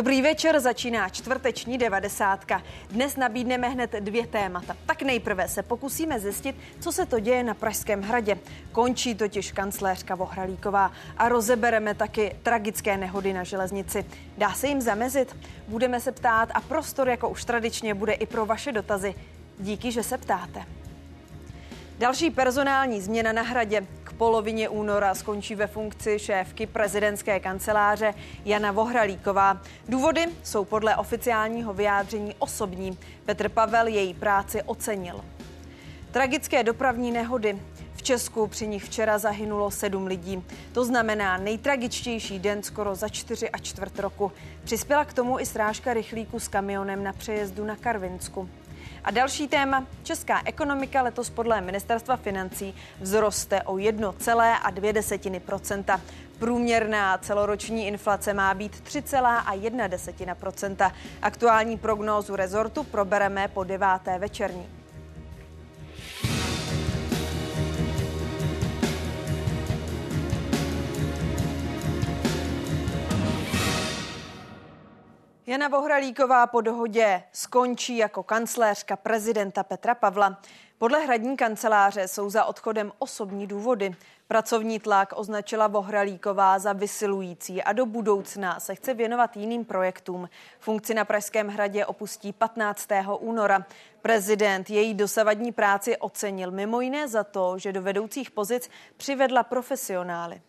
Dobrý večer, začíná čtvrteční devadesátka. Dnes nabídneme hned dvě témata. Tak nejprve se pokusíme zjistit, co se to děje na Pražském hradě. Končí totiž kancléřka Vohralíková a rozebereme taky tragické nehody na železnici. Dá se jim zamezit? Budeme se ptát a prostor, jako už tradičně, bude i pro vaše dotazy. Díky, že se ptáte. Další personální změna na hradě. Polovině února skončí ve funkci šéfky prezidentské kanceláře Jana Vohralíková. Důvody jsou podle oficiálního vyjádření osobní. Petr Pavel její práci ocenil. Tragické dopravní nehody. V Česku při nich včera zahynulo sedm lidí. To znamená nejtragičtější den skoro za čtyři a čtvrt roku. Přispěla k tomu i srážka rychlíku s kamionem na přejezdu na Karvinsku. A další téma. Česká ekonomika letos podle ministerstva financí vzroste o 1,2% Průměrná celoroční inflace má být 3,1% Aktuální prognózu rezortu probereme po deváté večerní. Jana Vohralíková po dohodě skončí jako kancléřka prezidenta Petra Pavla. Podle hradní kanceláře jsou za odchodem osobní důvody. Pracovní tlak označila Vohralíková za vysilující a do budoucna se chce věnovat jiným projektům. Funkci na Pražském hradě opustí 15. února. Prezident její dosavadní práci ocenil mimo jiné za to, že do vedoucích pozic přivedla profesionály.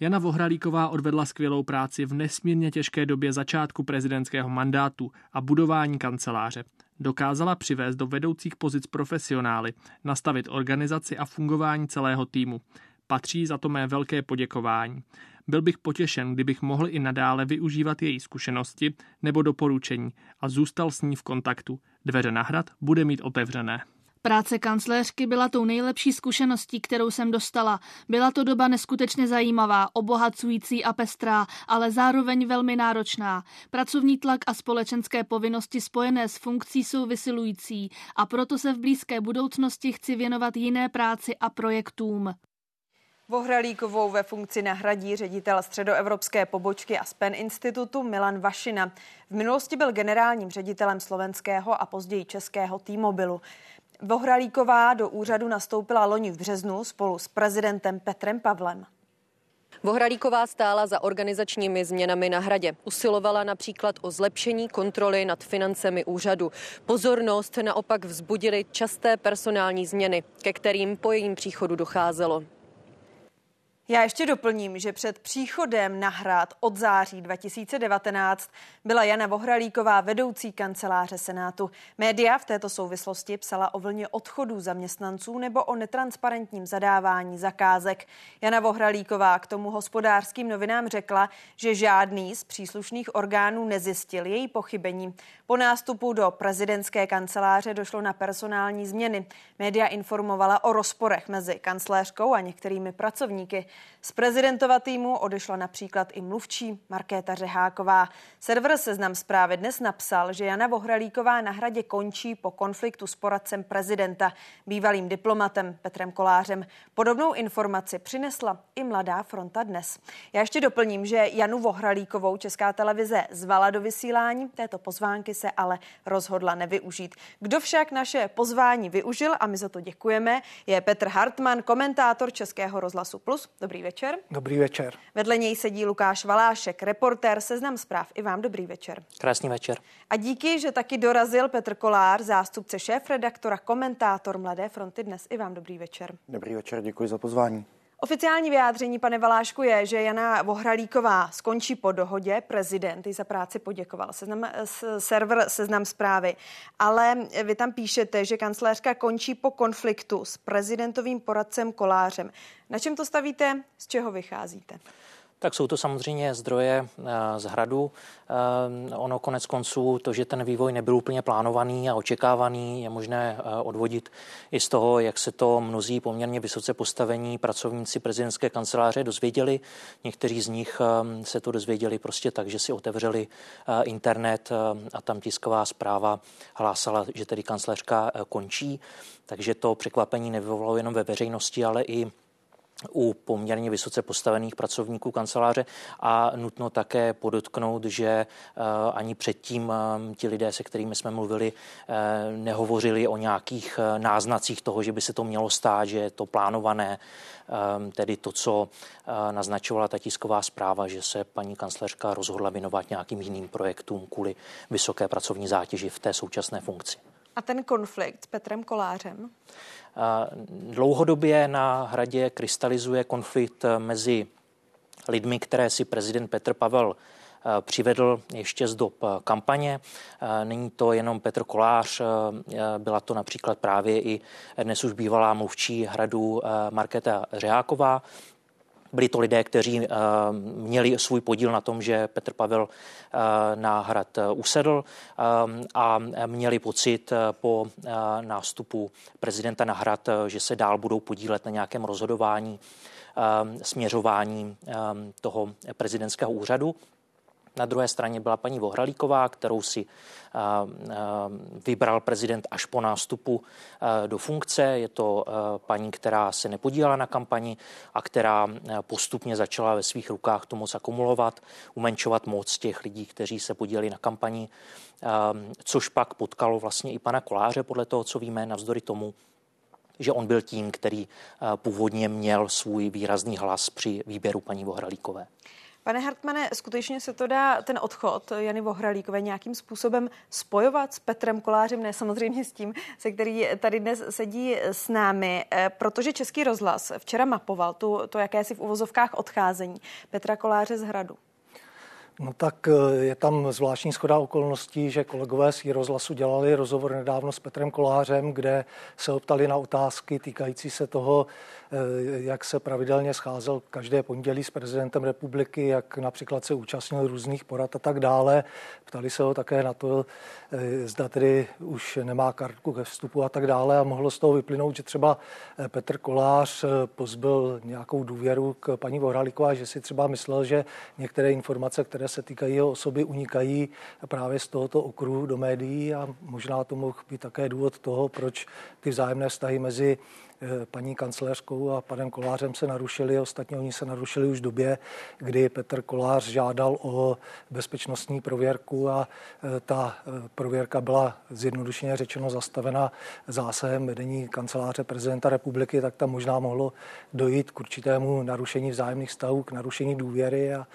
Jana Vohralíková odvedla skvělou práci v nesmírně těžké době začátku prezidentského mandátu a budování kanceláře. Dokázala přivést do vedoucích pozic profesionály, nastavit organizaci a fungování celého týmu. Patří za to mé velké poděkování. Byl bych potěšen, kdybych mohl i nadále využívat její zkušenosti nebo doporučení a zůstal s ní v kontaktu. Dveře na hrad bude mít otevřené. Práce kancléřky byla tou nejlepší zkušeností, kterou jsem dostala. Byla to doba neskutečně zajímavá, obohacující a pestrá, ale zároveň velmi náročná. Pracovní tlak a společenské povinnosti spojené s funkcí jsou vysilující a proto se v blízké budoucnosti chci věnovat jiné práci a projektům. Vohralíkovou ve funkci nahradí ředitel středoevropské pobočky Aspen institutu Milan Vašina. V minulosti byl generálním ředitelem slovenského a později českého T-mobilu. Vohralíková do úřadu nastoupila loni v březnu spolu s prezidentem Petrem Pavlem. Vohralíková stála za organizačními změnami na hradě. Usilovala například o zlepšení kontroly nad financemi úřadu. Pozornost naopak vzbudily časté personální změny, ke kterým po jejím příchodu docházelo. Já ještě doplním, že před příchodem na hrad od září 2019 byla Jana Vohralíková vedoucí kanceláře Senátu. Média v této souvislosti psala o vlně odchodů zaměstnanců nebo o netransparentním zadávání zakázek. Jana Vohralíková k tomu hospodářským novinám řekla, že žádný z příslušných orgánů nezjistil její pochybení. Po nástupu do prezidentské kanceláře došlo na personální změny. Média informovala o rozporech mezi kancléřkou a některými pracovníky. Z prezidentova týmu odešla například i mluvčí Markéta Řeháková. Server Seznam zprávy dnes napsal, že Jana Vohralíková na hradě končí po konfliktu s poradcem prezidenta, bývalým diplomatem Petrem Kolářem. Podobnou informaci přinesla i Mladá fronta dnes. Já ještě doplním, že Janu Vohralíkovou Česká televize zvala do vysílání. Této pozvánky se ale rozhodla nevyužít. Kdo však naše pozvání využil, a my za to děkujeme, je Petr Hartmann, komentátor Českého rozhlasu Plus. Dobrý večer. Dobrý večer. Vedle něj sedí Lukáš Valášek, reportér Seznam zpráv. I vám dobrý večer. Krásný večer. A díky, že taky dorazil Petr Kolár, zástupce šéf redaktora, komentátor Mladé fronty dnes. I vám dobrý večer. Dobrý večer, děkuji za pozvání. Oficiální vyjádření, pane Valášku, je, že Jana Vohralíková skončí po dohodě. Prezident jí za práci poděkoval. Seznam, server Seznam zprávy. Ale vy tam píšete, že kancléřka končí po konfliktu s prezidentovým poradcem Kolářem. Na čem to stavíte? Z čeho vycházíte? Tak jsou to samozřejmě zdroje eh, z hradu. Eh, ono konec konců, to, že ten vývoj nebyl úplně plánovaný a očekávaný, je možné eh, odvodit i z toho, jak se to mnozí poměrně vysoce postavení pracovníci prezidentské kanceláře dozvěděli. Někteří z nich se to dozvěděli prostě tak, že si otevřeli internet a tam tisková zpráva hlásala, že tedy kancelářka končí. Takže to překvapení nevyvolalo jenom ve veřejnosti, ale i u poměrně vysoce postavených pracovníků kanceláře a nutno také podotknout, že eh, ani předtím eh, ti lidé, se kterými jsme mluvili, eh, nehovořili o nějakých náznacích toho, že by se to mělo stát, že je to plánované, tedy to, co naznačovala ta tisková zpráva, že se paní kancléřka rozhodla věnovat nějakým jiným projektům kvůli vysoké pracovní zátěži v té současné funkci. A ten konflikt s Petrem Kolářem? Dlouhodobě na hradě krystalizuje konflikt mezi lidmi, které si prezident Petr Pavel eh, přivedl ještě z dob eh, kampaně. Eh, není to jenom Petr Kolář, byla to například právě i dnes už bývalá mluvčí hradu Markéta Řeháková, byli to lidé, kteří uh, měli svůj podíl na tom, že Petr Pavel uh, na hrad uh, usedl a měli pocit po nástupu prezidenta na hrad, že se dál budou podílet na nějakém rozhodování, směřování toho prezidentského úřadu. Na druhé straně byla paní Vohralíková, kterou si vybral prezident až po nástupu do funkce. Je to paní, která se nepodílela na kampani a která postupně začala ve svých rukách to moc akumulovat, umenčovat moc těch lidí, kteří se podíleli na kampani, což pak potkalo vlastně i pana Koláře, podle toho, co víme, navzdory tomu, že on byl tím, který původně měl svůj výrazný hlas při výběru paní Vohralíkové. Pane Hartmane, skutečně se to dá ten odchod Jany Vohralíkové nějakým způsobem spojovat s Petrem Kolářem, ne samozřejmě s tím, se který tady dnes sedí s námi, eh, protože Český rozhlas včera mapoval tu, to jakési v uvozovkách odcházení Petra Koláře z hradu. No tak eh, je tam zvláštní schoda okolností, že kolegové z rozhlasu dělali rozhovor nedávno s Petrem Kolářem, kde se optali na otázky týkající se toho, jak se pravidelně scházel každé pondělí s prezidentem republiky, jak například se účastnil různých porad a tak dále. Ptali se ho také na to, eh, zda tedy už nemá kartku ke vstupu a tak dále a mohlo z toho vyplynout, že třeba Petr Kolář pozbyl nějakou důvěru k paní Vohralíkové, že si třeba myslel, že některé informace, které se týkají jeho osoby, unikají právě z tohoto okruhu do médií a možná to mohl být také důvod toho, proč ty vzájemné vztahy mezi eh, paní kancléřkou a panem Kolářem se narušily. Ostatně oni se narušili už v době, kdy Petr Kolář žádal o bezpečnostní prověrku a eh, ta eh, prověrka byla zjednodušeně řečeno zastavena zásahem vedení kanceláře prezidenta republiky, tak tam možná mohlo dojít k určitému narušení vzájemných vztahů, k narušení důvěry a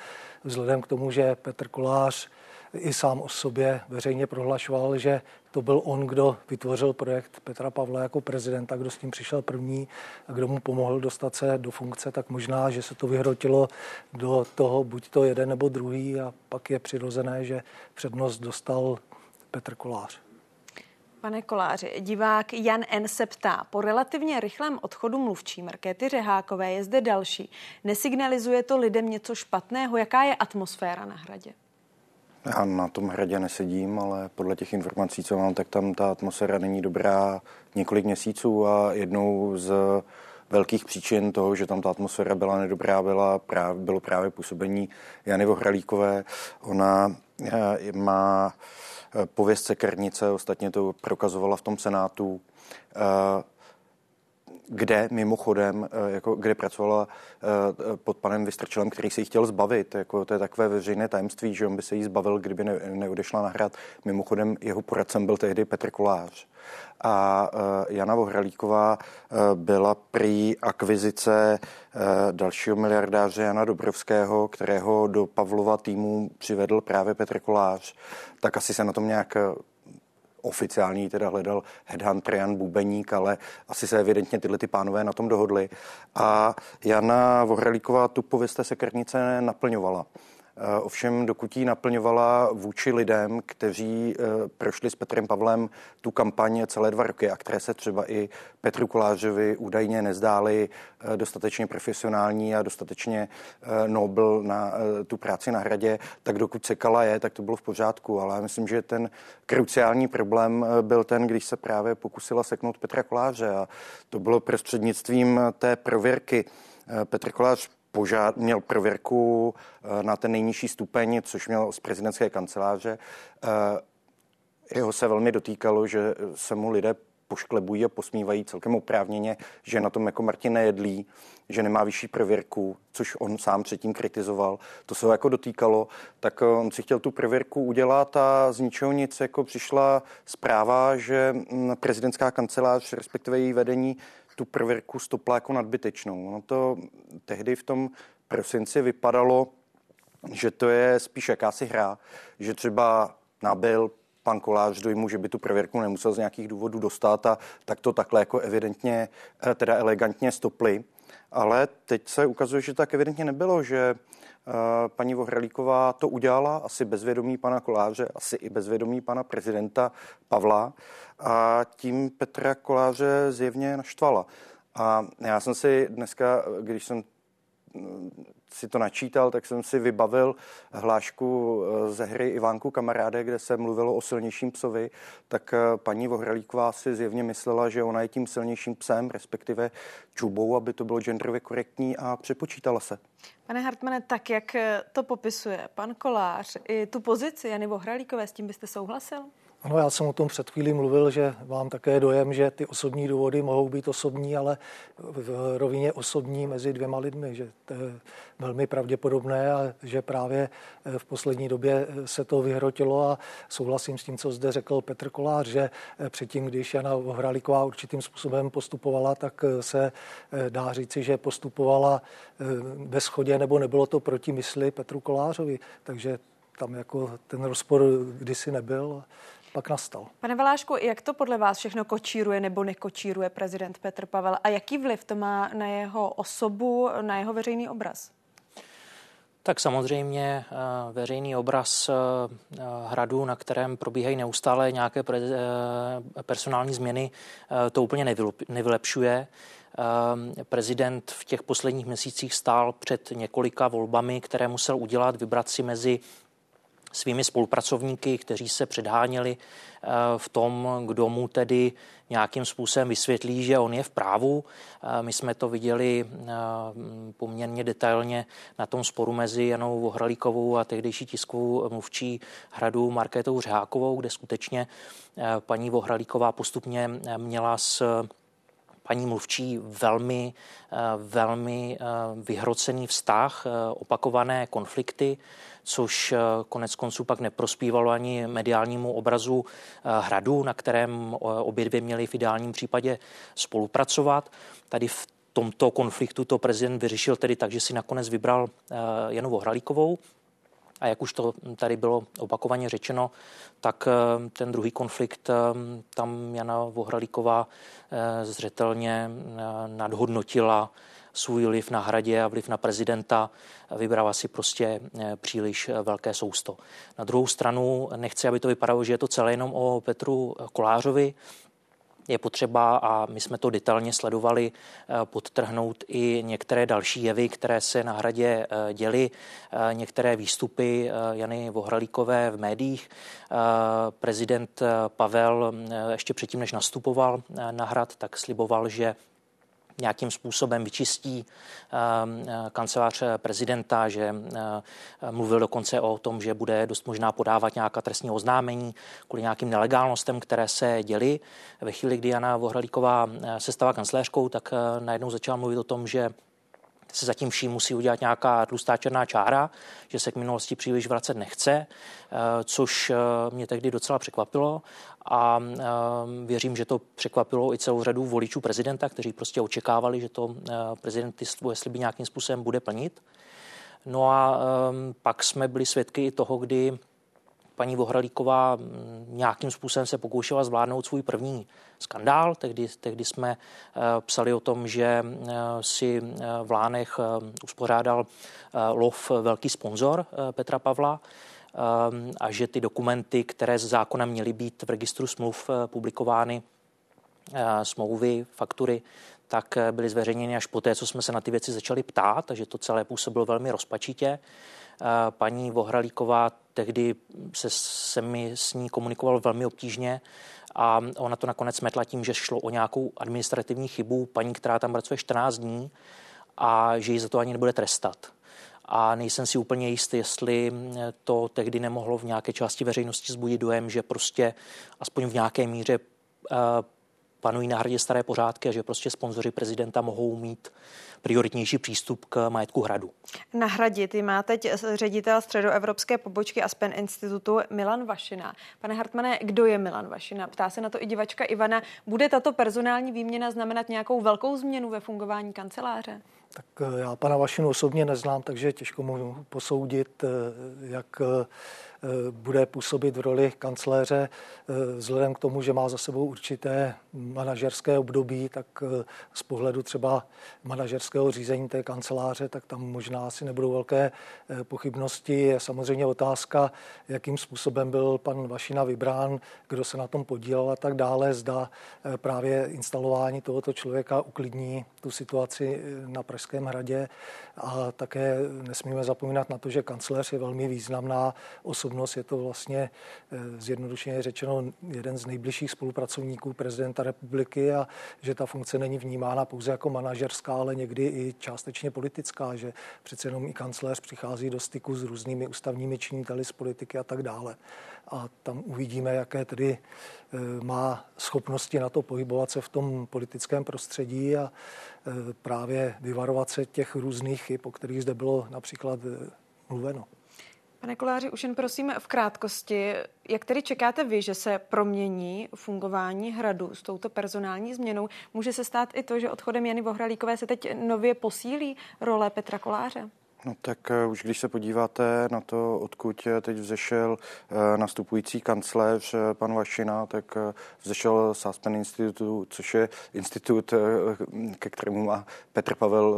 vzhledem k tomu, že Petr Kolář i sám o sobě veřejně prohlašoval, že to byl on, kdo vytvořil projekt Petra Pavla jako prezidenta, kdo s tím přišel první a kdo mu pomohl dostat se do funkce, tak možná, že se to vyhrotilo do toho buď to jeden nebo druhý a pak je přirozené, že přednost dostal Petr Kolář. Pane Koláři, divák Jan N. se ptá, po relativně rychlém odchodu mluvčí Markéty Řehákové je zde další. Nesignalizuje to lidem něco špatného? Jaká je atmosféra na hradě? Já na tom hradě nesedím, ale podle těch informací, co mám, tak tam ta atmosféra není dobrá několik měsíců a jednou z velkých příčin toho, že tam ta atmosféra byla nedobrá, byla právě, bylo právě působení Jany Vohralíkové. Ona eh, má Eh, pověst sekernice, ostatně to prokazovala v tom senátu, eh, kde mimochodem, eh, jako, kde pracovala pod panem Vystrčelem, který se jí chtěl zbavit. Jako, to je takové veřejné tajemství, že on by se jí zbavil, kdyby ne, neodešla na hrad. Mimochodem jeho poradcem byl tehdy Petr Kolář a eh, Jana Vohralíková eh, byla prý akvizice eh, dalšího miliardáře Jana Dobrovského, kterého do Pavlova týmu přivedl právě Petr Kolář. Tak asi se na tom nějak oficiální teda hledal headhunter Jan Bubeník, ale asi se evidentně tyhle ty pánové na tom dohodli. A Jana Vohralíková tu pověst té sekrnice naplňovala. Eh, ovšem, dokud ji naplňovala vůči lidem, kteří eh, prošli s Petrem Pavlem tu kampaně celé dva roky a které se třeba i Petru Kolářovi údajně nezdály eh, dostatečně profesionální a dostatečně nobl na tu práci na hradě, tak dokud sekala je, tak to bylo v pořádku. Ale myslím, že ten kruciální problém byl ten, když se právě pokusila seknout Petra Koláře a to bylo prostřednictvím té prověrky. Petr Kolář požád, měl prověrku eh, na ten nejnižší stupeň, což měl z prezidentské kanceláře. Eh, jeho se velmi dotýkalo, že se mu lidé pošklebují a posmívají celkem oprávněně, že na tom jako Martin nejedlí, že nemá vyšší prověrku, což on sám předtím kritizoval. To se ho jako dotýkalo, tak on si chtěl tu prověrku udělat a z ničeho nic jako přišla zpráva, že mm, prezidentská kancelář, respektive její vedení, tu prověrku stopla jako nadbytečnou. No to tehdy v tom prosinci vypadalo, že to je spíš jakási hra, že třeba nabil pan Kolář dojmu, že by tu prověrku nemusel z nějakých důvodů dostat a tak to takhle jako evidentně, eh, teda elegantně stopli. Ale teď se ukazuje, že tak evidentně nebylo, že paní Vohralíková to udělala asi bez vědomí pana Koláře, asi i bez vědomí pana prezidenta Pavla a tím Petra Koláře zjevně naštvala. A já jsem si dneska, když jsem si to načítal, tak jsem si vybavil hlášku eh, ze hry Ivánku kamaráde, kde se mluvilo o silnějším psovi, tak eh, paní Vohralíková si zjevně myslela, že ona je tím silnějším psem, respektive čubou, aby to bylo genderově korektní a přepočítala se. Pane Hartmane, tak jak eh, to popisuje pan Kolář, i tu pozici Jany Vohralíkové, s tím byste souhlasil? Ano, já jsem o tom před chvílí mluvil, že mám také dojem, že ty osobní důvody mohou být osobní, ale v rovině osobní mezi dvěma lidmi, že to je velmi pravděpodobné a že právě eh, v poslední době eh, se to vyhrotilo a souhlasím s tím, co zde řekl Petr Kolář, že eh, předtím, když Jana Ohraliková určitým způsobem postupovala, tak se dá říci, že postupovala ve schodě nebo nebylo to proti mysli Petru Kolářovi, takže tam jako ten rozpor kdysi nebyl pak nastal. Pane Valášku, jak to podle vás všechno kočíruje nebo nekočíruje prezident Petr Pavel a jaký vliv to má na jeho osobu, na jeho veřejný obraz? Tak samozřejmě eh, veřejný obraz eh, hradu, na kterém probíhají neustále nějaké eh, personální změny, to úplně nevylepšuje. Prezident v těch posledních měsících stál před několika volbami, které musel udělat, vybrat si mezi svými spolupracovníky, kteří se předháněli eh, v tom, kdo mu tedy nějakým způsobem vysvětlí, že on je v právu. Eh, my jsme to viděli eh, poměrně detailně na tom sporu mezi Janou Vohralíkovou a tehdejší tiskovou mluvčí hradu Markétou Řákovou, kde skutečně paní Vohralíková postupně měla s paní mluvčí velmi, velmi vyhrocený vztah, opakované konflikty což eh, konec konců pak neprospívalo ani mediálnímu obrazu eh, hradu, na kterém eh, obě dvě měly v ideálním případě spolupracovat. Tady v tomto konfliktu to prezident vyřešil tedy tak, že si nakonec vybral Janu Vohralíkovou, a jak už to tady bylo opakovaně řečeno, tak ten druhý konflikt, tam Jana Vohralíková zřetelně nadhodnotila svůj vliv na hradě a vliv na prezidenta, vybrala si prostě eh, příliš eh, velké sousto. Na druhou stranu nechci, aby to vypadalo, že je to celé jenom o Petru Kolářovi, je potřeba, a my jsme to detailně sledovali, eh, podtrhnout i některé další jevy, které se na hradě děly, některé výstupy Jany Vohralíkové v médiích. Prezident Pavel ještě předtím, než nastupoval na hrad, tak sliboval, že nějakým způsobem vyčistí ehm, eh, kancelář prezidenta, že eh, mluvil dokonce o tom, že bude dost možná podávat nějaká trestní oznámení kvůli nějakým nelegálnostem, které se děly. Ve chvíli, kdy Jana Vohralíková eh, se stala kancléřkou, tak najednou začala mluvit o tom, že se zatím vším musí udělat nějaká tlustá černá čára, že se k minulosti příliš vracet nechce, eh, což eh, mě tehdy docela překvapilo a eh, věřím, že to překvapilo i celou řadu voličů prezidenta, kteří prostě očekávali, že to prezident svoje sliby nějakým způsobem bude plnit. No a pak jsme byli svědky i toho, kdy paní Vohralíková mm, nějakým způsobem se pokoušela zvládnout svůj první skandál. Tehdy, tehdy jsme eh, psali o tom, že eh, si eh, v Lánech uspořádal lov velký sponzor Petra Pavla a že ty dokumenty, které z zákona měly být v registru smluv publikovány, smlouvy, faktury, tak byly zveřejněny až poté, co jsme se na ty věci začali ptát, takže to celé působilo velmi rozpačitě. Paní Vohralíková tehdy se, se mi s ní komunikoval velmi obtížně a ona to nakonec smetla tím, že šlo o nějakou administrativní chybu paní, která tam pracuje 14 dní a že ji za to ani nebude trestat. A nejsem si úplně jistý, jestli to tehdy nemohlo v nějaké části veřejnosti zbudit dojem, že prostě aspoň v nějaké míře panují na hradě staré pořádky a že prostě sponzoři prezidenta mohou mít prioritnější přístup k majetku hradu. Na hradě ty má teď ředitel středoevropské pobočky Aspen institutu Milan Vašina. Pane Hartmane, kdo je Milan Vašina? Ptá se na to i divačka Ivana. Bude tato personální výměna znamenat nějakou velkou změnu ve fungování kanceláře? Tak eh, já pana Vašinu osobně neznám, takže těžko mohu posoudit, eh, jak eh, bude působit v roli kancléře. Eh, vzhledem k tomu, že má za sebou určité manažerské období, tak eh, z pohledu třeba manažerského řízení té kanceláře, tak tam možná asi nebudou velké pochybnosti. Je samozřejmě otázka, jakým způsobem byl pan Vašina vybrán, kdo se na tom podílel a tak dále. Zda právě instalování tohoto člověka uklidní tu situaci na Pražském hradě a také nesmíme zapomínat na to, že kancléř je velmi významná osobnost. Je to vlastně eh, zjednodušeně řečeno jeden z nejbližších spolupracovníků prezidenta republiky a že ta funkce není vnímána pouze jako manažerská, ale někdy i částečně politická, že přece jenom i kancléř přichází do styku s různými ústavními činiteli z politiky a tak dále. A tam uvidíme, jaké tedy eh, má schopnosti na to pohybovat se v tom politickém prostředí a Eh, právě vyvarovat se těch různých chyb, o kterých zde bylo například mluveno. Pane Koláři, už jen prosím v krátkosti, jak tedy čekáte vy, že se promění fungování hradu s touto personální změnou? Může se stát i to, že odchodem Jany Vohralíkové se teď nově posílí role Petra Koláře? No tak eh, už když se podíváte na to, odkud eh, teď vzešel eh, nastupující kancléř pan Vašina, tak vzešel z Aspen Institutu, což je institut, ke kterému má Petr Pavel,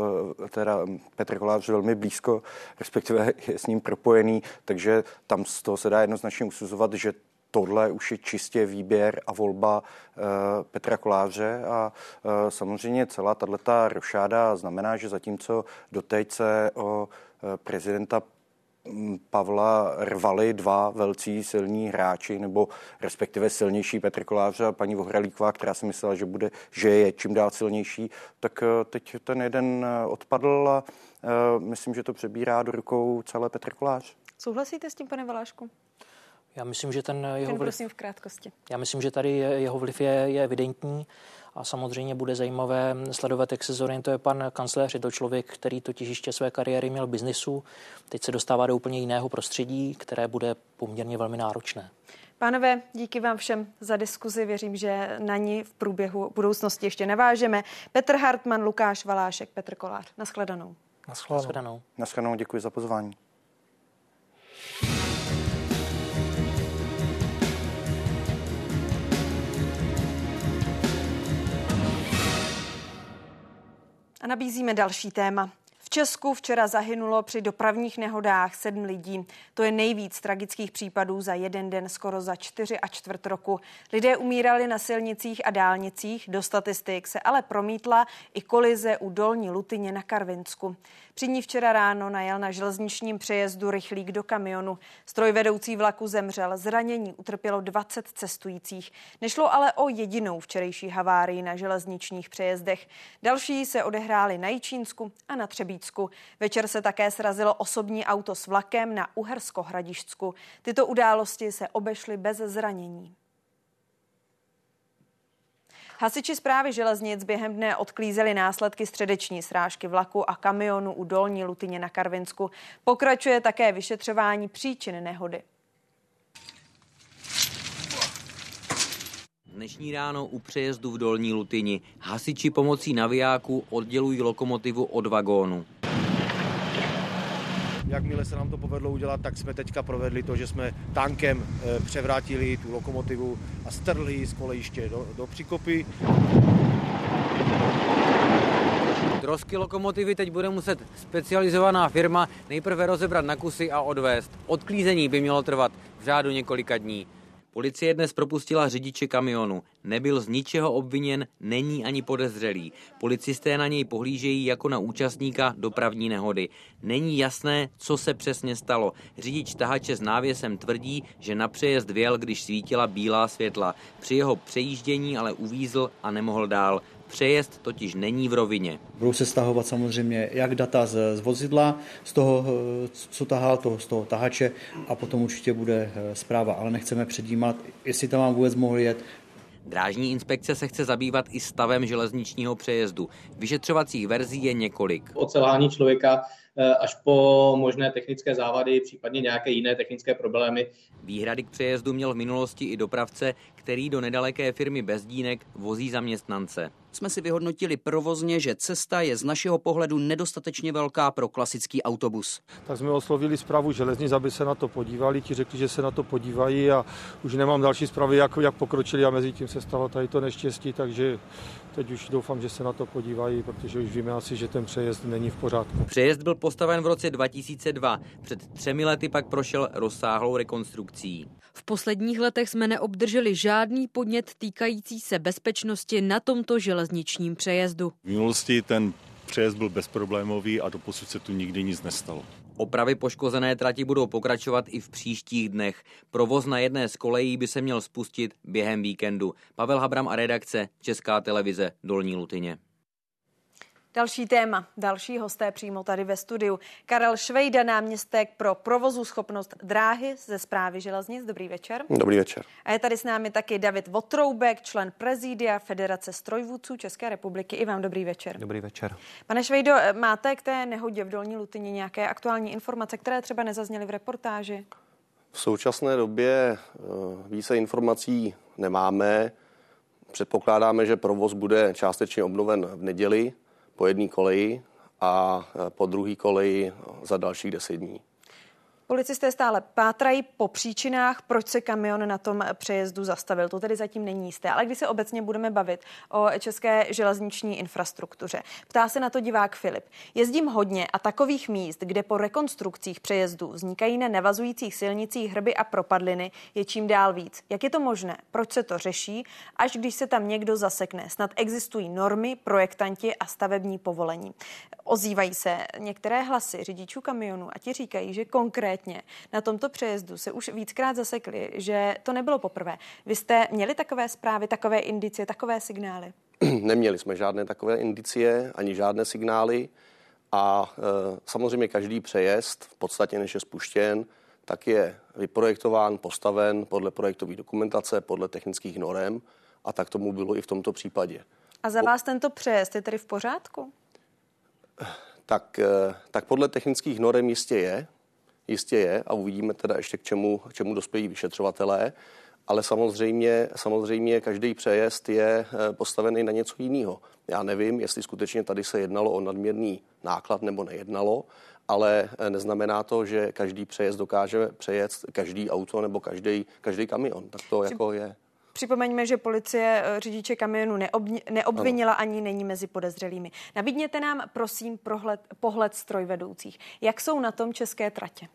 teda Petr Kolář velmi blízko, respektive je s ním propojený, takže tam z toho se dá jednoznačně usuzovat, že tohle už je čistě výběr a volba eh, Petra Koláře a eh, samozřejmě celá tato rošáda znamená, že zatímco doteď se o eh, prezidenta mm, Pavla rvali dva velcí silní hráči, nebo respektive silnější Petr Kolář a paní Vohralíková, která si myslela, že, bude, že je čím dál silnější, tak teď ten jeden odpadl a myslím, že to přebírá do rukou celé Petr Kolář. Souhlasíte s tím, pane Valášku? Já myslím, že ten jeho ten vliv... v krátkosti. Já myslím, že tady jeho vliv je, je evidentní a samozřejmě bude zajímavé sledovat, jak se zorientuje pan kancléř. Je to člověk, který totiž ještě své kariéry měl v biznisu. Teď se dostává do úplně jiného prostředí, které bude poměrně velmi náročné. Pánové, díky vám všem za diskuzi. Věřím, že na ní v průběhu budoucnosti ještě navážeme. Petr Hartmann, Lukáš Valášek, Petr Kolář. Naschledanou. Naschledanou. Naschledanou, děkuji za pozvání. A nabízíme další téma. V Česku včera zahynulo při dopravních nehodách sedm lidí. To je nejvíc tragických případů za jeden den skoro za čtyři a čtvrt roku. Lidé umírali na silnicích a dálnicích, do statistik se ale promítla i kolize u Dolní Lutyně na Karvinsku. Při ní včera ráno najel na železničním přejezdu rychlík do kamionu. Strojvedoucí vlaku zemřel, zranění utrpělo 20 cestujících. Nešlo ale o jedinou včerejší havárii na železničních přejezdech. Další se odehrály na Jičínsku a na Třebícku. Večer se také srazilo osobní auto s vlakem na Uhersko-Hradišťsku. Tyto události se obešly bez zranění. Hasiči zprávy železnic během dne odklízeli následky středeční srážky vlaku a kamionu u Dolní Lutyně na Karvinsku. Pokračuje také vyšetřování příčin nehody. Dnešní ráno u přejezdu v Dolní Lutyni hasiči pomocí navijáku oddělují lokomotivu od vagónu. Jakmile se nám to povedlo udělat, tak jsme teďka provedli to, že jsme tankem eh, převrátili tu lokomotivu a strhli z kolejiště do, do přikopy. Trosky lokomotivy teď bude muset specializovaná firma nejprve rozebrat na kusy a odvést. Odklízení by mělo trvat v řádu několika dní. Policie dnes propustila řidiče kamionu. Nebyl z ničeho obviněn, není ani podezřelý. Policisté na něj pohlížejí jako na účastníka dopravní nehody. Není jasné, co se přesně stalo. Řidič tahače s návěsem tvrdí, že na přejezd věl, když svítila bílá světla. Při jeho přejíždění ale uvízl a nemohl dál. Přejezd totiž není v rovině. Budou se stahovat samozřejmě jak data z, z vozidla, z toho, co tahal, toho, z toho tahače a potom určitě bude eh, zpráva, ale nechceme předjímat, jestli tam vám vůbec mohli jet, Drážní inspekce se chce zabývat i stavem železničního přejezdu. Vyšetřovacích verzí je několik. Ocelání člověka Eh, až po možné technické závady, případně nějaké jiné technické problémy. Výhrady k přejezdu měl v minulosti i dopravce, který do nedaleké firmy Bezdínek vozí zaměstnance. Jsme si vyhodnotili provozně, že cesta je z našeho pohledu nedostatečně velká pro klasický autobus. Tak jsme oslovili zprávu železnic, aby se na to podívali. Ti řekli, že se na to podívají a už nemám další zprávy, jak, jak pokročili a mezi tím se stalo tady to neštěstí, takže teď už doufám, že se na to podívají, protože už víme asi, že ten přejezd není v pořádku. Přejezd byl postaven v roce 2002. Před třemi lety pak prošel rozsáhlou rekonstrukcí. V posledních letech jsme neobdrželi žádný podnět týkající se bezpečnosti na tomto železničním přejezdu. V minulosti ten přejezd byl bezproblémový a doposud se tu nikdy nic nestalo. Opravy poškozené trati budou pokračovat i v příštích dnech. Provoz na jedné z kolejí by se měl spustit během víkendu. Pavel Habram a redakce Česká televize Dolní Lutyně. Další téma, další hosté přímo tady ve studiu. Karel Švejda, náměstek pro provozu schopnost dráhy ze zprávy železnic. Dobrý večer. Dobrý večer. A je tady s námi taky David Votroubek, člen prezídia Federace strojvůdců České republiky. I vám dobrý večer. Dobrý večer. Pane Švejdo, máte k té nehodě v Dolní Lutyni nějaké aktuální informace, které třeba nezazněly v reportáži? V současné době eh, více informací nemáme. Předpokládáme, že provoz bude částečně obnoven v neděli po jedné koleji a e, po druhé koleji za dalších deset dní. Policisté stále pátrají po příčinách, proč se kamion na tom přejezdu zastavil. To tedy zatím není jisté. Ale když se obecně budeme bavit o české železniční infrastruktuře, ptá se na to divák Filip. Jezdím hodně a takových míst, kde po rekonstrukcích přejezdů vznikají na nevazujících silnicích hrby a propadliny, je čím dál víc. Jak je to možné? Proč se to řeší? Až když se tam někdo zasekne. Snad existují normy, projektanti a stavební povolení. Ozývají se některé hlasy řidičů kamionů a ti říkají, že konkrétně konkrétně na tomto přejezdu se už víckrát zasekli, že to nebylo poprvé. Vy jste měli takové zprávy, takové indicie, takové signály? Neměli jsme žádné takové indicie, ani žádné signály. A e, samozřejmě každý přejezd, v podstatě než je spuštěn, tak je vyprojektován, postaven podle projektové dokumentace, podle technických norem a tak tomu bylo i v tomto případě. A za vás tento přejezd je tedy v pořádku? Tak, e, tak podle technických norem jistě je jistě je a uvidíme teda ještě k čemu, k čemu dospějí vyšetřovatelé. Ale samozřejmě, samozřejmě každý přejezd je eh, postavený na něco jiného. Já nevím, jestli skutečně tady se jednalo o nadměrný náklad nebo nejednalo, ale eh, neznamená to, že každý přejezd dokáže přejet každý auto nebo každý, každý kamion. Tak to jako je. Připomeňme, že policie eh, řidiče kamionu neobvinila ano. ani není mezi podezřelými. Nabídněte nám, prosím, prohled, pohled strojvedoucích. Jak jsou na tom české tratě?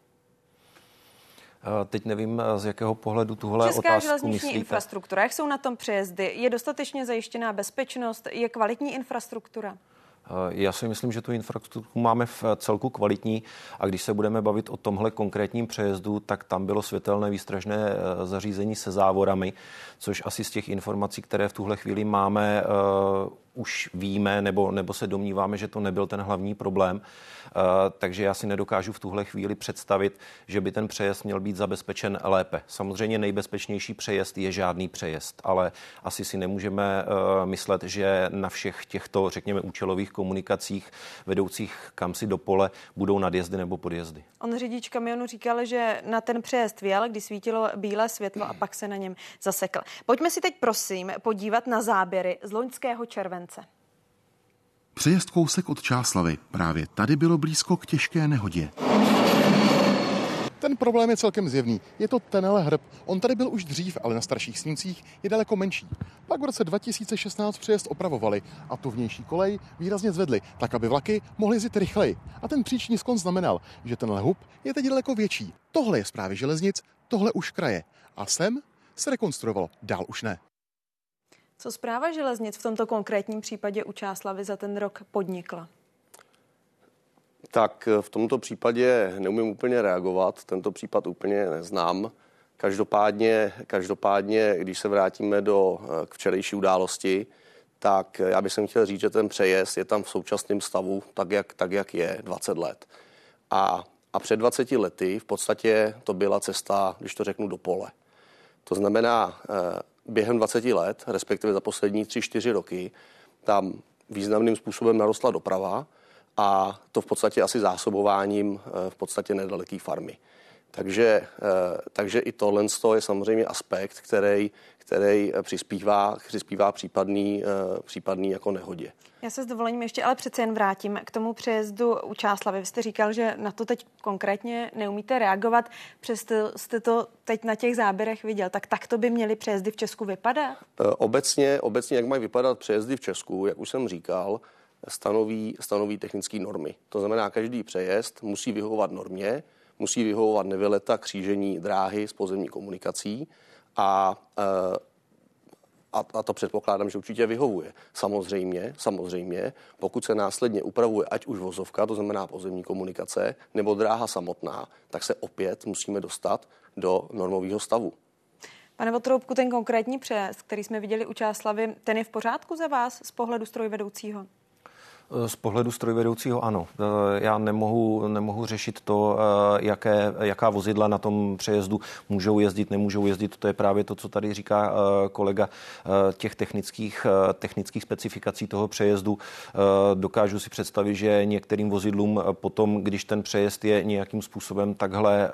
Eh, teď nevím, eh, z jakého pohledu tuhle Česká otázku železniční myslíte. infrastruktura, jak jsou na tom přejezdy? Je dostatečně zajištěná bezpečnost? Je kvalitní infrastruktura? Eh, já si myslím, že tu infrastrukturu máme v celku kvalitní a když se budeme bavit o tomhle konkrétním přejezdu, tak tam bylo světelné výstražné eh, zařízení se závorami, což asi z těch informací, které v tuhle chvíli máme, už víme nebo, nebo se domníváme, že to nebyl ten hlavní problém. Uh, takže já si nedokážu v tuhle chvíli představit, že by ten přejezd měl být zabezpečen lépe. Samozřejmě nejbezpečnější přejezd je žádný přejezd, ale asi si nemůžeme uh, myslet, že na všech těchto, řekněme, účelových komunikacích vedoucích kam si do pole budou nadjezdy nebo podjezdy. On řidič kamionu říkal, že na ten přejezd věl, kdy svítilo bílé světlo a pak se na něm zasekl. Pojďme si teď prosím podívat na záběry z loňského července. Přejezd kousek od Čáslavy. Právě tady bylo blízko k těžké nehodě. Ten problém je celkem zjevný. Je to tenhle hrb. On tady byl už dřív, ale na starších snímcích je daleko menší. Pak v roce 2016 přejezd opravovali a tu vnější kolej výrazně zvedli, tak aby vlaky mohly jezdit rychleji. A ten příční sklon znamenal, že ten hub je teď daleko větší. Tohle je zprávy železnic, tohle už kraje. A sem se rekonstruovalo, dál už ne. Co zpráva železnic v tomto konkrétním případě u Čáslavy za ten rok podnikla? Tak v tomto případě neumím úplně reagovat, tento případ úplně neznám. Každopádně, každopádně když se vrátíme do k včerejší události, tak já bych chtěl říct, že ten přejezd je tam v současném stavu tak, jak, tak, jak je 20 let. A, a před 20 lety v podstatě to byla cesta, když to řeknu, do pole. To znamená, eh, během 20 let, respektive za poslední 3-4 roky, tam významným způsobem narostla doprava a to v podstatě asi zásobováním v podstatě nedaleké farmy. Takže, takže i tohle je samozřejmě aspekt, který, který přispívá, přispívá případný, případný jako nehodě. Já se s dovolením ještě ale přece jen vrátím k tomu přejezdu u Čáslavy. Vy jste říkal, že na to teď konkrétně neumíte reagovat, přesto jste to teď na těch záběrech viděl. Tak tak to by měly přejezdy v Česku vypadat? E, obecně, obecně, jak mají vypadat přejezdy v Česku, jak už jsem říkal, stanoví, stanoví technické normy. To znamená, každý přejezd musí vyhovovat normě, musí vyhovovat nevyleta křížení dráhy s pozemní komunikací a e, a, a to předpokládám, že určitě vyhovuje. Samozřejmě, samozřejmě, pokud se následně upravuje ať už vozovka, to znamená pozemní komunikace, nebo dráha samotná, tak se opět musíme dostat do normového stavu. Pane Votroubku, ten konkrétní přejezd, který jsme viděli u Čáslavy, ten je v pořádku za vás z pohledu strojvedoucího? Z pohledu strojvedoucího ano. Eh, já nemohu, nemohu řešit to, eh, jaké, jaká vozidla na tom přejezdu můžou jezdit, nemůžou jezdit. To je právě to, co tady říká eh, kolega těch technických, technických specifikací toho přejezdu. Dokážu si představit, že některým vozidlům potom, když ten přejezd je nějakým způsobem takhle,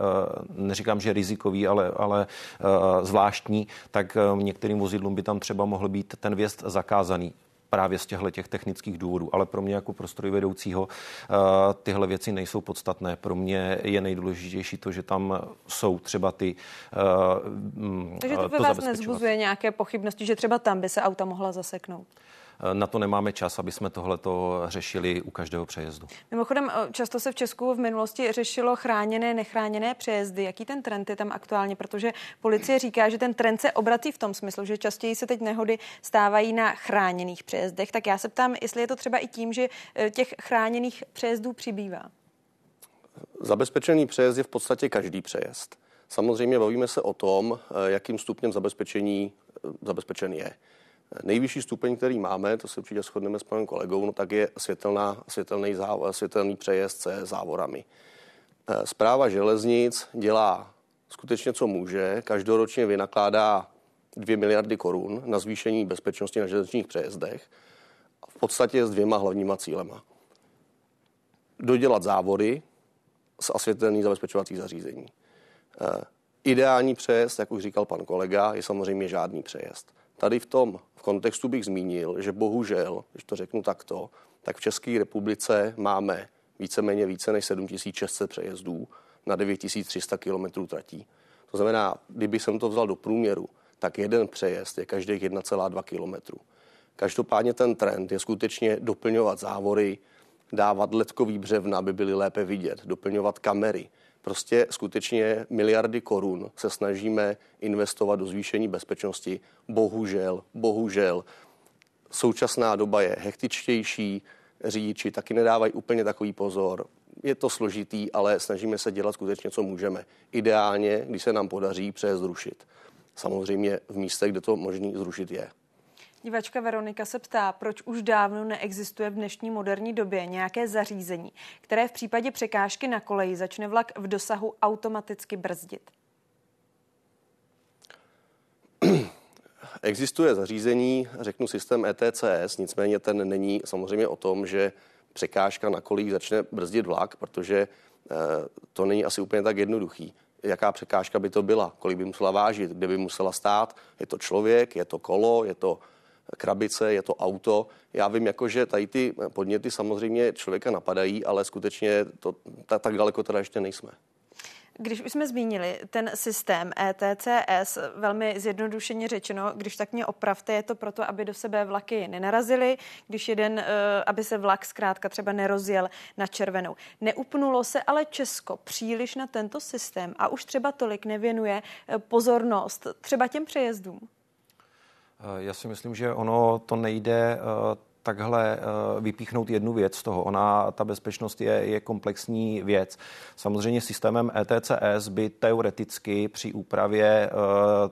neříkám, že rizikový, ale, ale zvláštní, tak některým vozidlům by tam třeba mohl být ten vjezd zakázaný právě z těchto těch technických důvodů. Ale pro mě jako pro strojvedoucího eh, tyhle věci nejsou podstatné. Pro mě je nejdůležitější to, že tam jsou třeba ty. Eh, Takže to, to vás nezbuzuje nějaké pochybnosti, že třeba tam by se auta mohla zaseknout? Na to nemáme čas, aby jsme tohleto řešili u každého přejezdu. Mimochodem, často se v Česku v minulosti řešilo chráněné, nechráněné přejezdy. Jaký ten trend je tam aktuálně? Protože policie říká, že ten trend se obratí v tom smyslu, že častěji se teď nehody stávají na chráněných přejezdech. Tak já se ptám, jestli je to třeba i tím, že e, těch chráněných přejezdů přibývá. Zabezpečený přejezd je v podstatě každý přejezd. Samozřejmě bavíme se o tom, e, jakým stupněm zabezpečení zabezpečen je. Nejvyšší stupeň, který máme, to se určitě shodneme s panem kolegou, no tak je světelná, světelný, záv, světelný přejezd se závorami. Zpráva eh, železnic dělá skutečně, co může. Každoročně vynakládá 2 miliardy korun na zvýšení bezpečnosti na železničních přejezdech. V podstatě s dvěma hlavníma cílema. Dodělat závory s asvětelný zabezpečovací zařízení. Eh, ideální přejezd, jak už říkal pan kolega, je samozřejmě žádný přejezd. Tady v tom v kontextu bych zmínil, že bohužel, když to řeknu takto, tak v České republice máme víceméně více než 7600 přejezdů na 9300 km tratí. To znamená, kdyby jsem to vzal do průměru, tak jeden přejezd je každých 1,2 km. Každopádně ten trend je skutečně doplňovat závory, dávat letkový břevna, aby byly lépe vidět, doplňovat kamery, Prostě skutečně miliardy korun se snažíme investovat do zvýšení bezpečnosti. Bohužel, bohužel, současná doba je hektičtější, řidiči taky nedávají úplně takový pozor. Je to složitý, ale snažíme se dělat skutečně, co můžeme. Ideálně, když se nám podaří přejezd zrušit. Samozřejmě v místech, kde to možný zrušit je. Divačka Veronika se ptá, proč už dávno neexistuje v dnešní moderní době nějaké zařízení, které v případě překážky na koleji začne vlak v dosahu automaticky brzdit. Existuje zařízení, řeknu systém ETCS, nicméně ten není samozřejmě o tom, že překážka na kolejích začne brzdit vlak, protože eh, to není asi úplně tak jednoduchý. Jaká překážka by to byla, kolik by musela vážit, kde by musela stát. Je to člověk, je to kolo, je to krabice, je to auto. Já vím, jako, že tady ty podněty samozřejmě člověka napadají, ale skutečně to, tak, tak daleko teda ještě nejsme. Když už jsme zmínili ten systém ETCS, velmi zjednodušeně řečeno, když tak mě opravte, je to proto, aby do sebe vlaky nenarazily, když jeden, eh, aby se vlak zkrátka třeba nerozjel na červenou. Neupnulo se ale Česko příliš na tento systém a už třeba tolik nevěnuje eh, pozornost třeba těm přejezdům. Já si myslím, že ono to nejde eh, takhle vypíchnout jednu věc z toho. Ona, ta bezpečnost je, je komplexní věc. Samozřejmě systémem ETCS by teoreticky při úpravě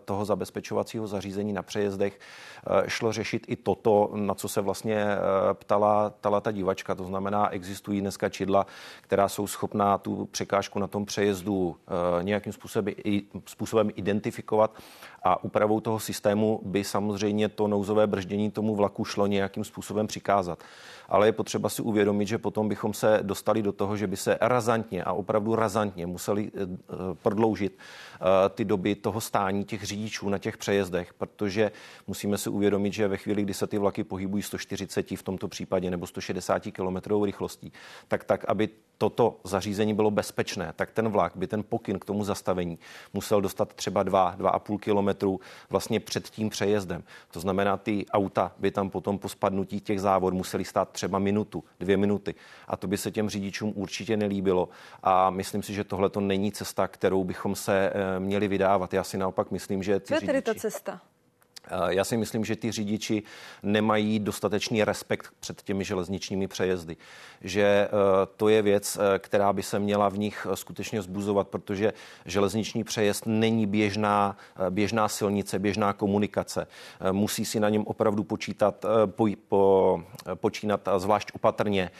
toho zabezpečovacího zařízení na přejezdech šlo řešit i toto, na co se vlastně ptala, ptala ta divačka. To znamená, existují dneska čidla, která jsou schopná tu překážku na tom přejezdu nějakým způsobem, způsobem identifikovat a úpravou toho systému by samozřejmě to nouzové brždění tomu vlaku šlo nějakým způsobem přikázat. Ale je potřeba si uvědomit, že potom bychom se dostali do toho, že by se razantně a opravdu razantně museli eh, prodloužit eh, ty doby toho stání těch řidičů na těch přejezdech, protože musíme si uvědomit, že ve chvíli, kdy se ty vlaky pohybují 140 v tomto případě nebo 160 km rychlostí, tak tak, aby toto zařízení bylo bezpečné, tak ten vlak by ten pokyn k tomu zastavení musel dostat třeba 2, 2,5 kilometru vlastně před tím přejezdem. To znamená, ty auta by tam potom po spadnutí těch závod museli stát třeba minutu, dvě minuty. A to by se těm řidičům určitě nelíbilo. A myslím si, že tohle to není cesta, kterou bychom se eh, měli vydávat. Já si naopak myslím, že ty Co je tedy ta cesta? Já si myslím, že ty řidiči nemají dostatečný respekt před těmi železničními přejezdy. Že eh, to je věc, eh, která by se měla v nich eh, skutečně zbuzovat, protože železniční přejezd není běžná, běžná silnice, běžná komunikace. Musí si na něm opravdu počítat, po, po, počínat zvlášť opatrně.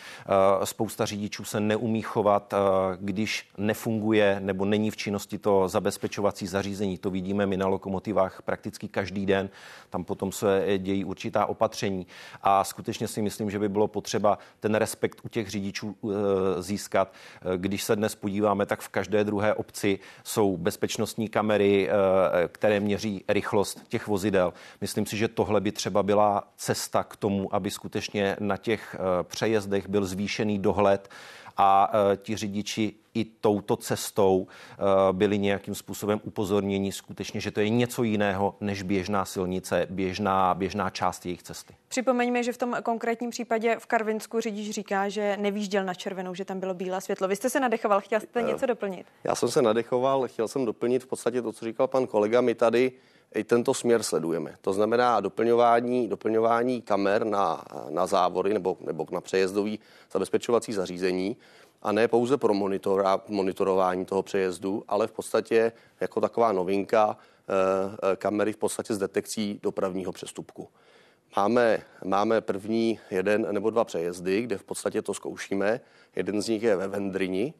Spousta řidičů se neumí chovat, když nefunguje nebo není v činnosti to zabezpečovací zařízení. To vidíme my na lokomotivách prakticky každý den tam potom se dějí určitá opatření a skutečně si myslím, že by bylo potřeba ten respekt u těch řidičů eh, získat. Eh, když se dnes podíváme, tak v každé druhé obci jsou bezpečnostní kamery, eh, které měří rychlost těch vozidel. Myslím si, že tohle by třeba byla cesta k tomu, aby skutečně na těch přejezdech byl zvýšený dohled a ti řidiči i touto cestou byli nějakým způsobem upozorněni skutečně, že to je něco jiného než běžná silnice, běžná, běžná část jejich cesty. Připomeňme, že v tom konkrétním případě v Karvinsku řidič říká, že nevýžděl na červenou, že tam bylo bílé světlo. Vy jste se nadechoval, chtěl jste něco doplnit? Já jsem se nadechoval, chtěl jsem doplnit v podstatě to, co říkal pan kolega. My tady i tento směr sledujeme. To znamená doplňování, doplňování kamer na, na závory nebo, nebo na přejezdový zabezpečovací zařízení a ne pouze pro monitora, monitorování toho přejezdu, ale v podstatě jako taková novinka e, kamery v podstatě s detekcí dopravního přestupku. Máme, máme první jeden nebo dva přejezdy, kde v podstatě to zkoušíme. Jeden z nich je ve Vendrini,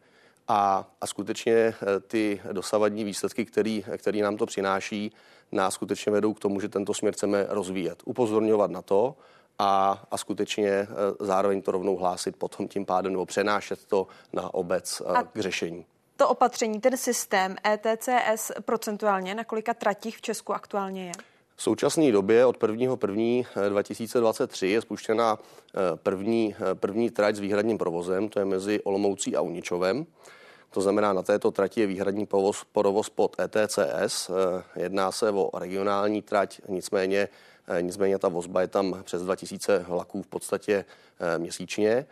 a, a skutečně eh, ty dosavadní výsledky, který, který nám to přináší, nás skutečně vedou k tomu, že tento směr chceme rozvíjet. Upozorňovat na to a, a skutečně eh, zároveň to rovnou hlásit potom tím pádem nebo přenášet to na obec eh, a k řešení. To opatření, ten systém ETCS procentuálně na kolika tratích v Česku aktuálně je? V současné době od 1.1.2023 2023 je spuštěna první, první trať s výhradním provozem, to je mezi Olomoucí a Uničovem. To znamená, na této trati je výhradní provoz, provoz pod ETCS. Jedná se o regionální trať, nicméně, nicméně ta vozba je tam přes 2000 vlaků v podstatě eh, měsíčně.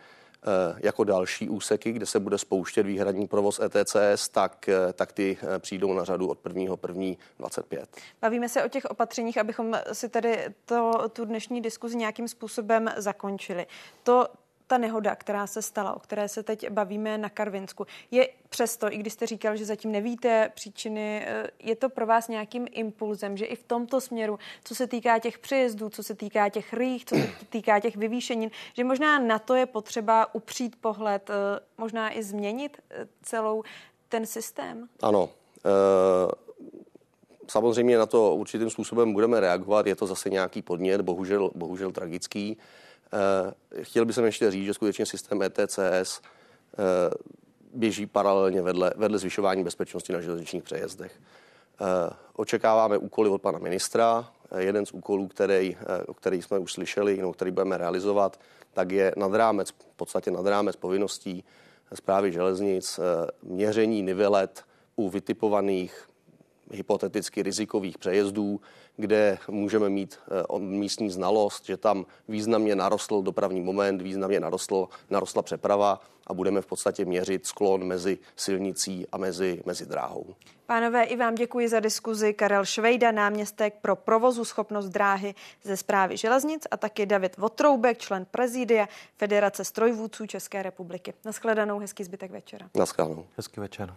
Jako další úseky, kde se bude spouštět výhradní provoz ETCS, tak, tak ty přijdou na řadu od 1.1.25. Bavíme se o těch opatřeních, abychom si tady to, tu dnešní diskuzi nějakým způsobem zakončili. To ta nehoda, která se stala, o které se teď bavíme na Karvinsku, je přesto, i když jste říkal, že zatím nevíte příčiny, eh, je to pro vás nějakým impulzem, že i v tomto směru, co se týká těch přejezdů, co se týká těch rých, co se týká těch vyvýšenin, že možná na to je potřeba upřít pohled, eh, možná i změnit eh, celou ten systém? Ano. Samozřejmě na to určitým způsobem budeme reagovat. Je to zase nějaký podnět, bohužel, bohužel tragický. Eh, chtěl bych ještě říct, že skutečně systém ETCS eh, běží paralelně vedle, vedle zvyšování bezpečnosti na železničních přejezdech. Eh, očekáváme úkoly od pana ministra. Jeden z úkolů, který, o který jsme už slyšeli, no, který budeme realizovat, tak je nad rámec, v podstatě nad rámec povinností zprávy železnic, měření nivelet u vytipovaných hypoteticky rizikových přejezdů, kde můžeme mít místní znalost, že tam významně narostl dopravní moment, významně narostl, narostla přeprava a budeme v podstatě měřit sklon mezi silnicí a mezi, mezi dráhou. Pánové, i vám děkuji za diskuzi. Karel Švejda, náměstek pro provozu schopnost dráhy ze zprávy železnic a taky David Votroubek, člen prezidia Federace strojvůdců České republiky. Naschledanou, hezký zbytek večera. Naschledanou. Hezký večer.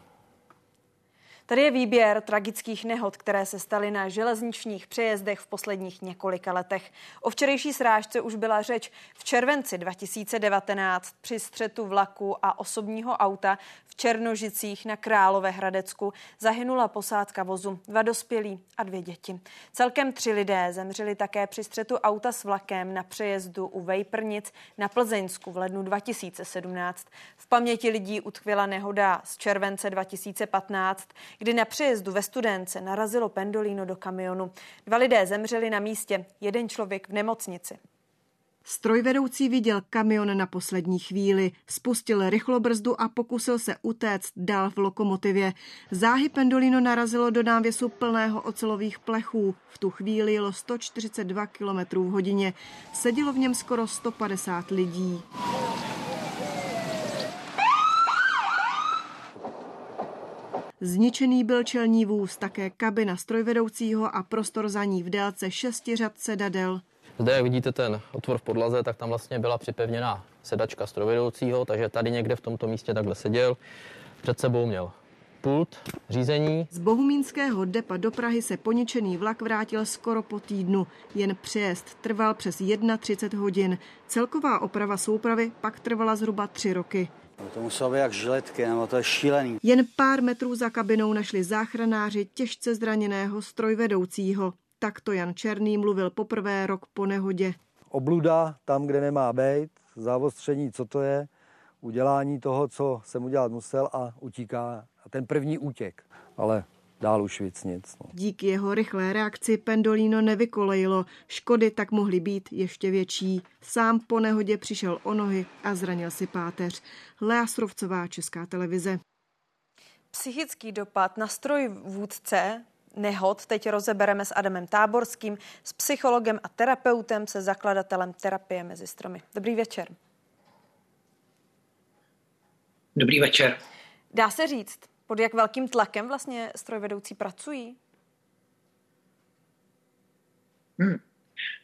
Tady je výběr tragických nehod, které se staly na železničních přejezdech v posledních několika letech. O včerejší srážce už byla řeč v červenci 2019 při střetu vlaku a osobního auta v Černožicích na Králové Hradecku zahynula posádka vozu, dva dospělí a dvě děti. Celkem tři lidé zemřeli také při střetu auta s vlakem na přejezdu u Vejprnic na Plzeňsku v lednu 2017. V paměti lidí utkvěla nehoda z července 2015, kdy na přejezdu ve Studence narazilo pendolino do kamionu. Dva lidé zemřeli na místě, jeden člověk v nemocnici. Strojvedoucí viděl kamion na poslední chvíli, spustil rychlobrzdu a pokusil se utéct dál v lokomotivě. Záhy pendolino narazilo do návěsu plného ocelových plechů. V tu chvíli jelo 142 km v hodině. Sedělo v něm skoro 150 lidí. Zničený byl čelní vůz, také kabina strojvedoucího a prostor za ní v délce šesti řad sedadel. Zde, jak vidíte ten otvor v podlaze, tak tam vlastně byla připevněná sedačka strojvedoucího, takže tady někde v tomto místě takhle seděl. Před sebou měl pult řízení. Z Bohumínského depa do Prahy se poničený vlak vrátil skoro po týdnu. Jen přejezd trval přes 31 hodin. Celková oprava soupravy pak trvala zhruba tři roky. No to muselo být jak žiletky, nebo to je šílený. Jen pár metrů za kabinou našli záchranáři těžce zraněného strojvedoucího. Takto Jan Černý mluvil poprvé rok po nehodě. Obluda tam, kde nemá být, závostření, co to je, udělání toho, co jsem udělat musel a utíká. A ten první útěk. Ale dál už víc nic. No. Díky jeho rychlé reakci Pendolino nevykolejilo. Škody tak mohly být ještě větší. Sám po nehodě přišel o nohy a zranil si páteř. Lea Srovcová, Česká televize. Psychický dopad na stroj vůdce nehod teď rozebereme s Adamem Táborským, s psychologem a terapeutem, se zakladatelem terapie mezi stromy. Dobrý večer. Dobrý večer. Dá se říct, pod jak velkým tlakem vlastně strojvedoucí pracují? Hmm.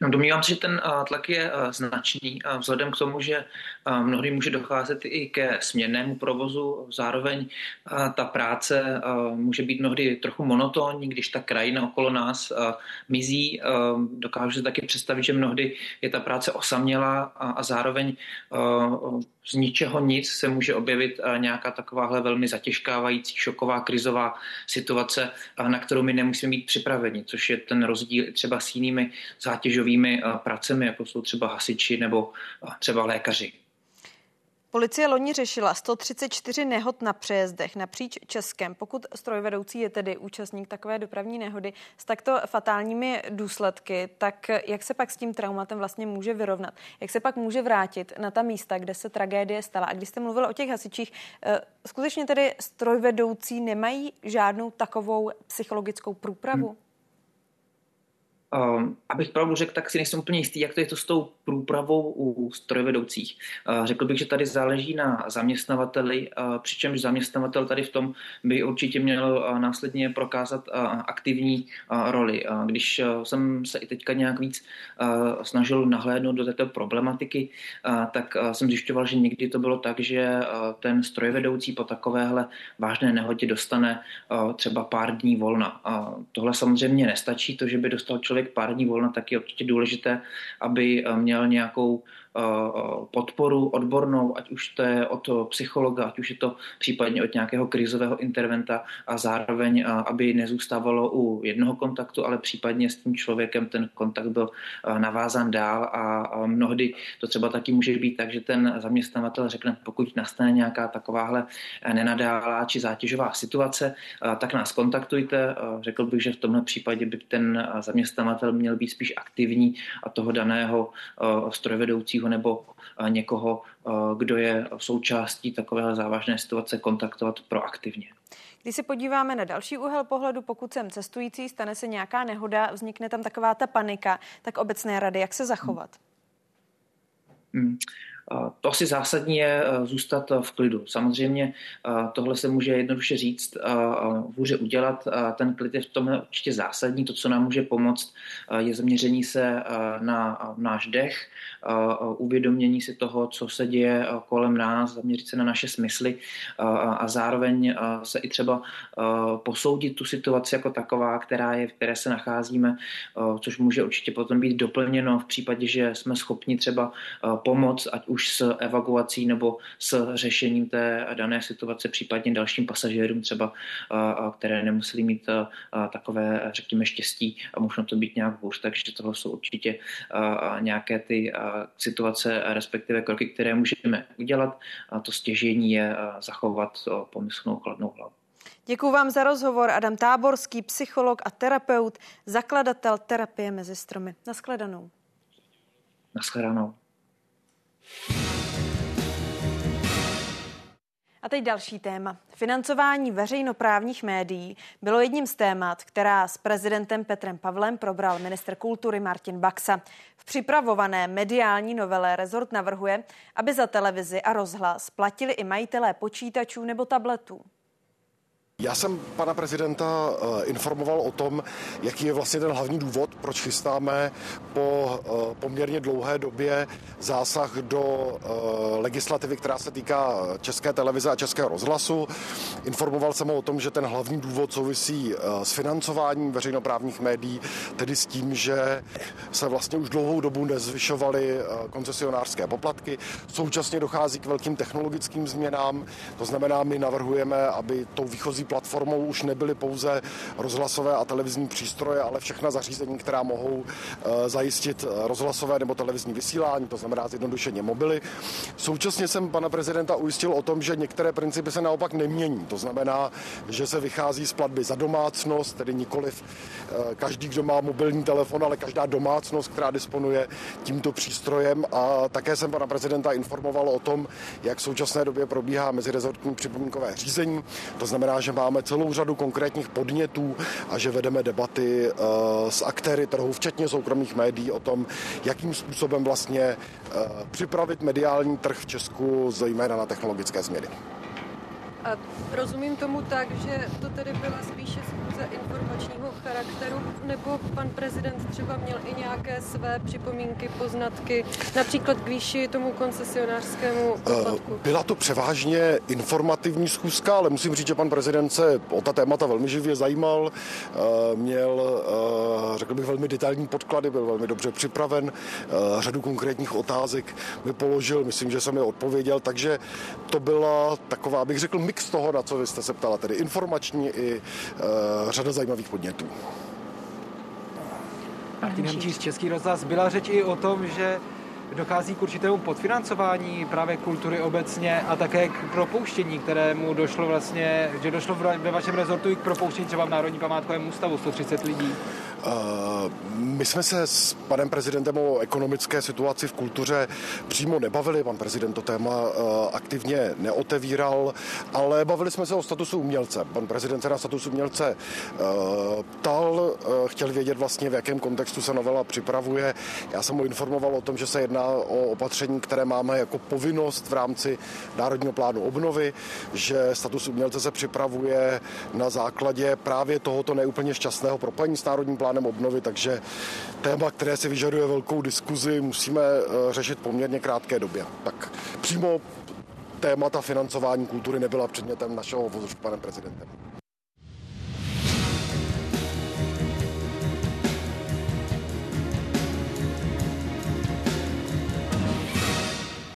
No, domnívám se, že ten tlak je značný vzhledem k tomu, že mnohdy může docházet i ke směrnému provozu. Zároveň ta práce může být mnohdy trochu monotónní, když ta krajina okolo nás mizí. Dokážu si taky představit, že mnohdy je ta práce osamělá a zároveň z ničeho nic se může objevit nějaká takováhle velmi zatěžkávající, šoková, krizová situace, na kterou my nemusíme být připraveni, což je ten rozdíl třeba s jinými zátěžovými pracemi, jako jsou třeba hasiči nebo třeba lékaři. Policie loni řešila 134 nehod na přejezdech napříč Českem. Pokud strojvedoucí je tedy účastník takové dopravní nehody s takto fatálními důsledky, tak jak se pak s tím traumatem vlastně může vyrovnat? Jak se pak může vrátit na ta místa, kde se tragédie stala? A když jste mluvil o těch hasičích, eh, skutečně tedy strojvedoucí nemají žádnou takovou psychologickou průpravu? Hmm. Um, abych pravdu řekl, tak si nejsem úplně jistý, jak to je to s tou průpravou u strojvedoucích. Uh, řekl bych, že tady záleží na zaměstnavateli, uh, přičemž zaměstnavatel tady v tom by určitě měl uh, následně prokázat uh, aktivní uh, roli. Uh, když uh, jsem se i teďka nějak víc uh, snažil nahlédnout do této problematiky, uh, tak uh, jsem zjišťoval, že někdy to bylo tak, že uh, ten strojvedoucí po takovéhle vážné nehodě dostane uh, třeba pár dní volna. Uh, tohle samozřejmě nestačí, to, že by dostal člověk člověk pár dní volna, tak je určitě důležité, aby eh, měl nějakou podporu odbornou, ať už to je od psychologa, ať už je to případně od nějakého krizového interventa a zároveň, eh, aby nezůstávalo u jednoho kontaktu, ale případně s tím člověkem ten kontakt byl eh, navázán dál a mnohdy to třeba taky může být tak, že ten zaměstnavatel řekne, pokud nastane nějaká takováhle nenadálá či zátěžová situace, tak nás kontaktujte. Řekl bych, že v tomhle případě by ten zaměstnavatel měl být spíš aktivní a toho daného strojvedoucího nebo někoho, kdo je součástí takové závažné situace, kontaktovat proaktivně. Když se podíváme na další úhel pohledu, pokud jsem cestující, stane se nějaká nehoda, vznikne tam taková ta panika, tak obecné rady, jak se zachovat? Hmm. To asi zásadní je eh, zůstat v klidu. Samozřejmě eh, tohle se může jednoduše říct, hůře udělat. Ten klid je v tom určitě zásadní. To, co nám může pomoct, je zaměření se na náš dech, uvědomění si toho, co se děje kolem nás, zaměřit se na naše smysly a zároveň se i třeba posoudit tu situaci jako taková, která je, v které se nacházíme, což může určitě potom být doplněno v případě, že jsme schopni třeba pomoct, ať už s evakuací nebo s řešením té dané situace, případně dalším pasažérům třeba, které nemuseli mít takové, řekněme, štěstí a možná to být nějak hůř, takže tohle jsou určitě nějaké ty situace, respektive kroky, které můžeme udělat. A to stěžení je zachovat pomyslnou chladnou hlavu. Děkuji vám za rozhovor. Adam Táborský, psycholog a terapeut, zakladatel terapie mezi stromy. Naschledanou. Naschledanou. A teď další téma. Financování veřejnoprávních médií bylo jedním z témat, která s prezidentem Petrem Pavlem probral minister kultury Martin Baxa. V připravované mediální novele rezort navrhuje, aby za televizi a rozhlas platili i majitelé počítačů nebo tabletů. Já jsem pana prezidenta eh, informoval o tom, jaký je vlastně ten hlavní důvod, proč chystáme po eh, poměrně dlouhé době zásah do eh, legislativy, která se týká České televize a Českého rozhlasu. Informoval jsem ho o tom, že ten hlavní důvod souvisí s financováním veřejnoprávních médií, tedy s tím, že se vlastně už dlouhou dobu nezvyšovaly koncesionářské poplatky. Současně dochází k velkým technologickým změnám, to znamená, my navrhujeme, aby tou výchozí platformou už nebyly pouze rozhlasové a televizní přístroje, ale všechna zařízení, která mohou eh, zajistit rozhlasové nebo televizní vysílání, to znamená zjednodušeně mobily. Současně jsem pana prezidenta ujistil o tom, že některé principy se naopak nemění. To znamená, že se vychází z platby za domácnost, tedy nikoliv eh, každý, kdo má mobilní telefon, ale každá domácnost, která disponuje tímto přístrojem. A také jsem pana prezidenta informoval o tom, jak v současné době probíhá mezirezortní připomínkové řízení. To znamená, že máme celou řadu konkrétních podnětů a že vedeme debaty uh, s aktéry trhu, včetně soukromých médií, o tom, jakým způsobem vlastně uh, připravit mediální trh v Česku, zejména na technologické změny. A rozumím tomu tak, že to tedy byla spíše schůze informačního charakteru, nebo pan prezident třeba měl i nějaké své připomínky, poznatky, například k výši tomu koncesionářskému eh, poplatku? Byla to převážně informativní schůzka, ale musím říct, že pan prezident se o ta témata velmi živě zajímal, eh, měl, eh, řekl bych, velmi detailní podklady, byl velmi dobře připraven, řadu konkrétních otázek mi položil, myslím, že jsem je odpověděl, takže to byla taková, bych řekl, mix toho, na co vy jste se ptala, tedy informační i uh, řada zajímavých podnětů. Martin Hemčíř, Český rozhlas. Byla řeč i o tom, že dochází k určitému podfinancování právě kultury obecně a také k propouštění, kterému došlo vlastně, že došlo ve vašem rezortu i k propouštění třeba v Národní památkovém ústavu 130 lidí. Uh, my jsme se s panem prezidentem o ekonomické situaci v kultuře přímo nebavili. Pan prezident to téma uh, aktivně neotevíral, ale bavili jsme se o statusu umělce. Pan prezident se na status umělce uh, ptal, chtěl vědět vlastně, v jakém kontextu se novela připravuje. Já jsem ho informoval o tom, že se jedná o opatření, které máme jako povinnost v rámci Národního plánu obnovy, že status umělce se připravuje na základě právě tohoto neúplně šťastného propojení s Národním plánem plánem obnovy, takže téma, které si vyžaduje velkou diskuzi, musíme eh, řešit poměrně krátké době. Tak přímo témata financování kultury nebyla předmětem našeho hovoru s panem prezidentem.